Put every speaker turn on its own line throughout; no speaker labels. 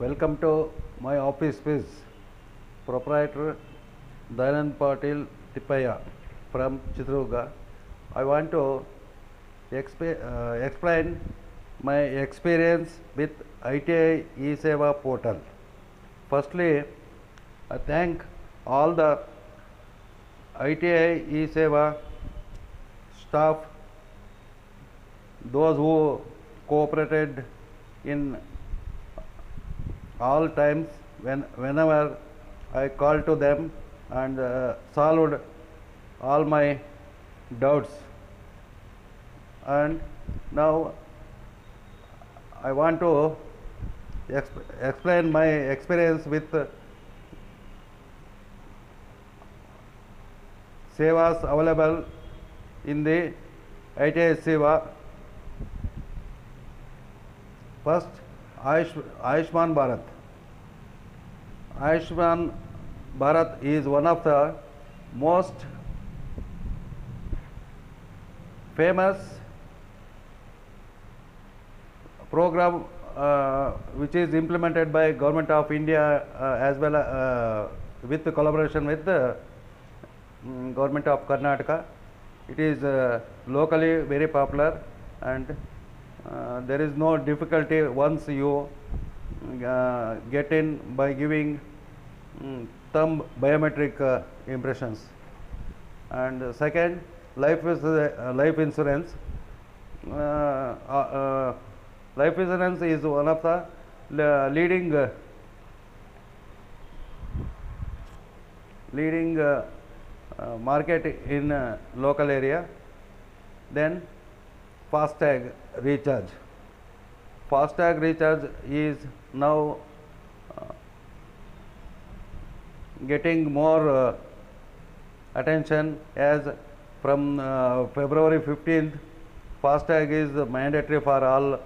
Welcome to my office space. Proprietor Dayanand Patil Tippaya from Chitradurga. I want to exp- uh, explain my experience with ITI e-Seva portal. Firstly, I thank all the ITI e-Seva staff, those who cooperated in all times when whenever I called to them and uh, solved all my doubts. And now I want to exp- explain my experience with uh, sevas available in the ITI Seva. First, Ayush, Ayushman Bharat. Ayushman Bharat is one of the most famous program uh, which is implemented by government of India uh, as well uh, with collaboration with the mm, government of Karnataka. It is uh, locally very popular and uh, there is no difficulty once you uh, get in by giving mm, thumb biometric uh, impressions. And uh, second, life is uh, life insurance. Uh, uh, life insurance is one of the leading leading market in local area. Then FASTag recharge. FASTag recharge is now uh, getting more uh, attention as from uh, February 15th FASTag is mandatory for all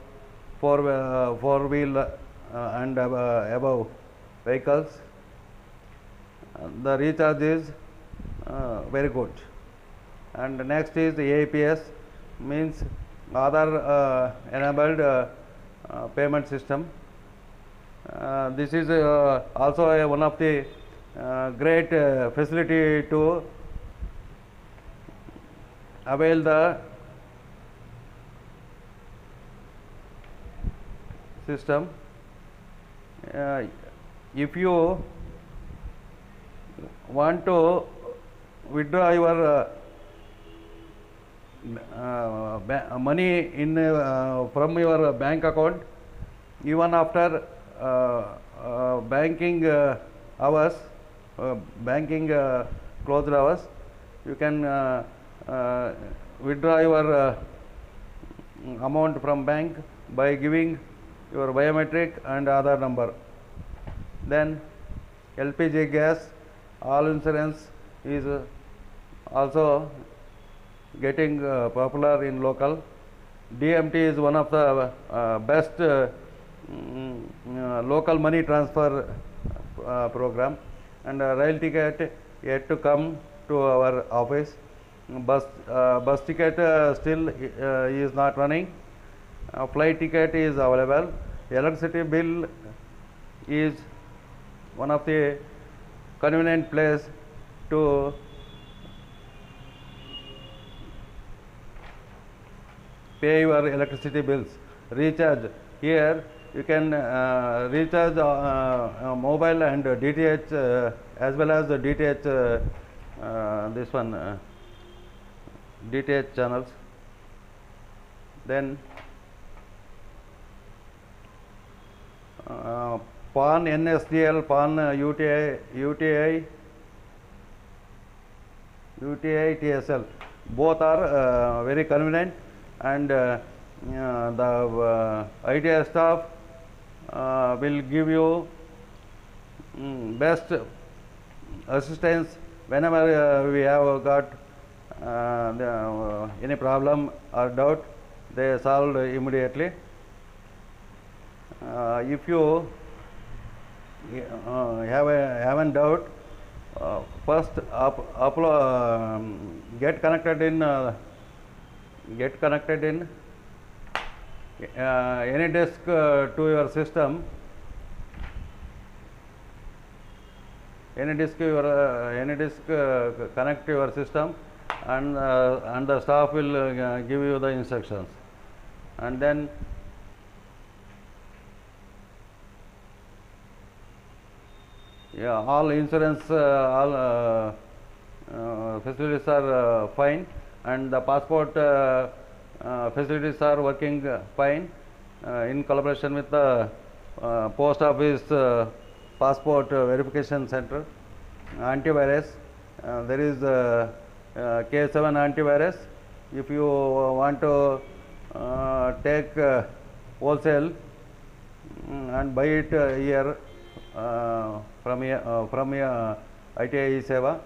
four, uh, four wheel uh, and abo- above vehicles. Uh, the recharge is uh, very good. And next is the APS means Aadhaar uh, enabled uh, uh, payment system. Uh, this is uh, also one of the uh, great uh, facility to avail the system. Uh, if you want to withdraw your uh, uh, money in uh, from your bank account even after uh, uh, banking uh, hours uh, banking uh, closed hours. You can uh, uh, withdraw your uh, amount from bank by giving your biometric and Aadhaar number. Then LPG gas all insurance is uh, also getting uh, popular in local. DMT is one of the uh, best uh, mm, uh, local money transfer uh, program and uh, rail ticket yet to come to our office. Bus, uh, bus ticket uh, still is not running. Flight ticket is available. Electricity bill is one of the convenient place to pay your electricity bills recharge here you can uh, recharge uh, uh, mobile and dth uh, as well as the dth uh, uh, this one uh, dth channels then uh, PAN, NSDL, PAN, uh, UTI, UTI, UTI, TSL. Both are uh, very convenient and uh, uh, the uh, ITI staff uh, will give you mm, best assistance whenever uh, we have got uh, the, uh, any problem or doubt they solved immediately. Uh, if you uh, have a haven't doubt, uh, first up, um, get connected in uh, get connected in uh, AnyDesk uh, to your system? Any disk your uh, AnyDesk uh, connect to your system? And uh, and the staff will uh, give you the instructions. And then yeah all insurance uh, all uh, uh, facilities are uh, fine. And the passport uh, uh, facilities are working uh, fine. Uh, in collaboration with the uh, post office uh, passport uh, verification center. Antivirus. Uh, there is uh, uh, k7 antivirus. If you want to uh, take uh, wholesale Mm, and buy it uh, here uh, from uh, from uh, ITI Seva,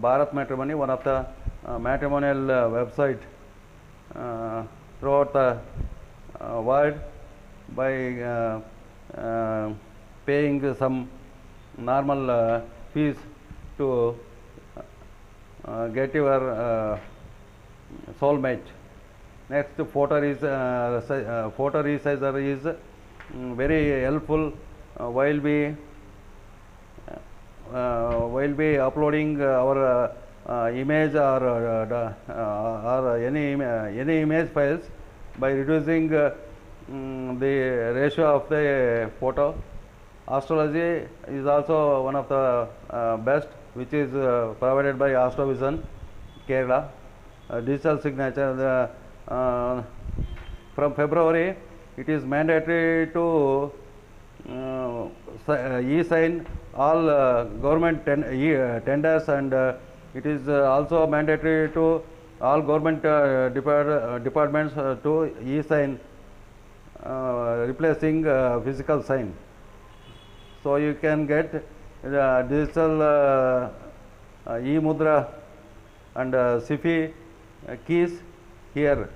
Bharat Matrimony, one of the uh, matrimonial uh, website. uh, throughout the uh, world by uh, uh, paying some normal uh, fees to uh, get your uh, soulmate. Next, photo is uh, uh, photo resizer is mm, very helpful uh, while we uh, while we uploading uh, our uh, uh, image or uh, uh, or any uh, any image files by reducing uh, mm, the ratio of the photo. Astrology is also one of the uh, best, which is uh, provided by Astrovision, Kerala. Uh, digital signature. Uh, from February, it is mandatory to uh, uh, e-sign all uh, government ten- e- uh, tenders and uh, it is uh, also mandatory to all government uh, depart- uh, departments to e-sign replacing physical sign. So you can get digital e-mudra and uh, SIFI keys here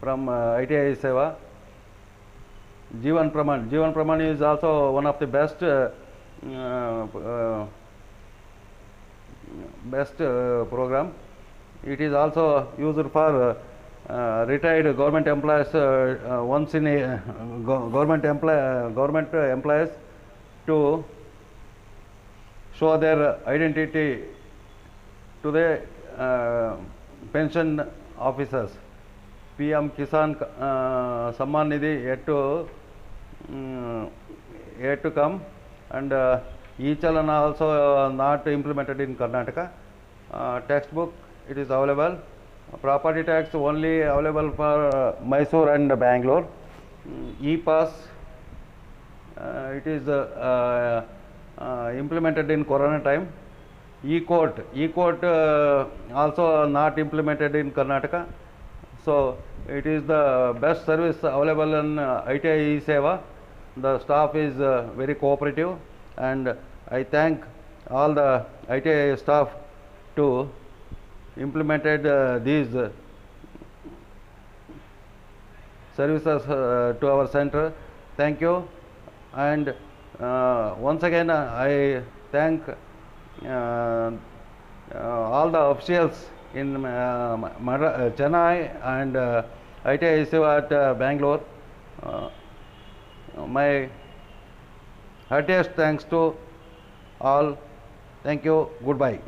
from uh, ITI Seva. Jivan Praman. Jivan Praman is also one of the best uh, uh, best uh, program. It is also used for uh, uh, retired government employees once in a go- government employ- government employees to show their identity to the uh, pension officers. PM Kisan uh, Samman Nidhi yet to mm, yet to come and uh, e-chalana also uh, not implemented in Karnataka. Uh, textbook it is available. Property tax only available for uh, Mysore and Bangalore. Mm, E-pass uh, it is uh, uh, uh, implemented in Corona time. E-court, e-court uh, also not implemented in Karnataka. So it is the best service available in uh, ITI Seva. The staff is uh, very cooperative, and I thank all the ITI staff to implemented uh, these uh, services uh, to our center. Thank you. And uh, once again, uh, I thank uh, all the officials in Chennai and ITI Seva at Bangalore. My heartiest thanks to all. Thank you. Goodbye.